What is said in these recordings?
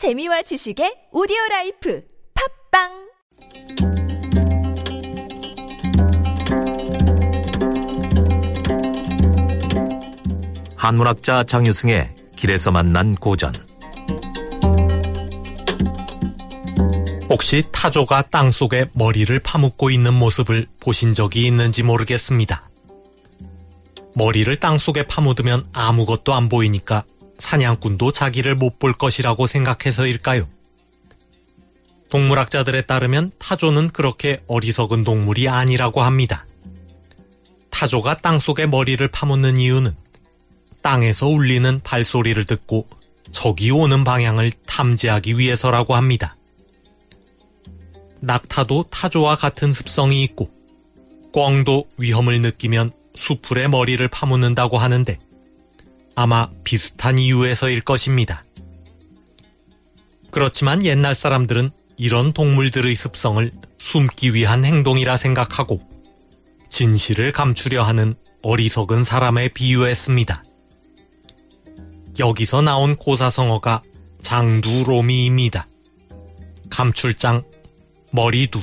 재미와 지식의 오디오 라이프 팟빵 한문학자 장유승의 길에서 만난 고전 혹시 타조가 땅속에 머리를 파묻고 있는 모습을 보신 적이 있는지 모르겠습니다. 머리를 땅속에 파묻으면 아무것도 안 보이니까 사냥꾼도 자기를 못 볼 것이라고 생각해서일까요? 동물학자들에 따르면 타조는 그렇게 어리석은 동물이 아니라고 합니다. 타조가 땅 속에 머리를 파묻는 이유는 땅에서 울리는 발소리를 듣고 적이 오는 방향을 탐지하기 위해서라고 합니다. 낙타도 타조와 같은 습성이 있고 꿩도 위험을 느끼면 수풀에 머리를 파묻는다고 하는데 아마 비슷한 이유에서일 것입니다. 그렇지만 옛날 사람들은 이런 동물들의 습성을 숨기 위한 행동이라 생각하고 진실을 감추려 하는 어리석은 사람에 비유했습니다. 여기서 나온 고사성어가 장두로미입니다. 감출장, 머리두,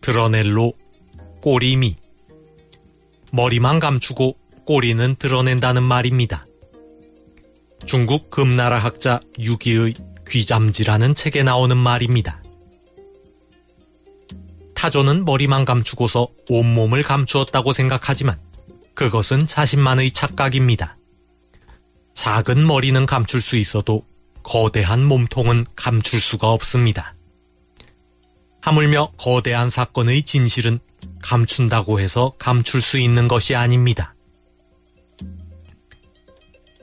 드러넬로, 꼬리미. 머리만 감추고 꼬리는 드러낸다는 말입니다. 중국 금나라 학자 유기의 귀잠지라는 책에 나오는 말입니다. 타조는 머리만 감추고서 온몸을 감추었다고 생각하지만 그것은 자신만의 착각입니다. 작은 머리는 감출 수 있어도 거대한 몸통은 감출 수가 없습니다. 하물며 거대한 사건의 진실은 감춘다고 해서 감출 수 있는 것이 아닙니다.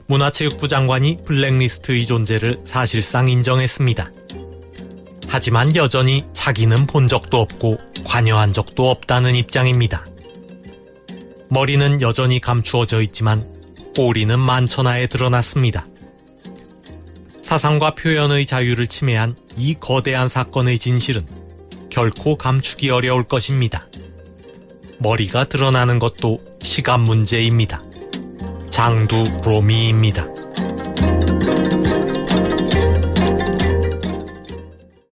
문화체육부 장관이 블랙리스트의 존재를 사실상 인정했습니다. 하지만 여전히 자기는 본 적도 없고 관여한 적도 없다는 입장입니다. 머리는 여전히 감추어져 있지만 꼬리는 만천하에 드러났습니다. 사상과 표현의 자유를 침해한 이 거대한 사건의 진실은 결코 감추기 어려울 것입니다. 머리가 드러나는 것도 시간 문제입니다. 장두 로미입니다.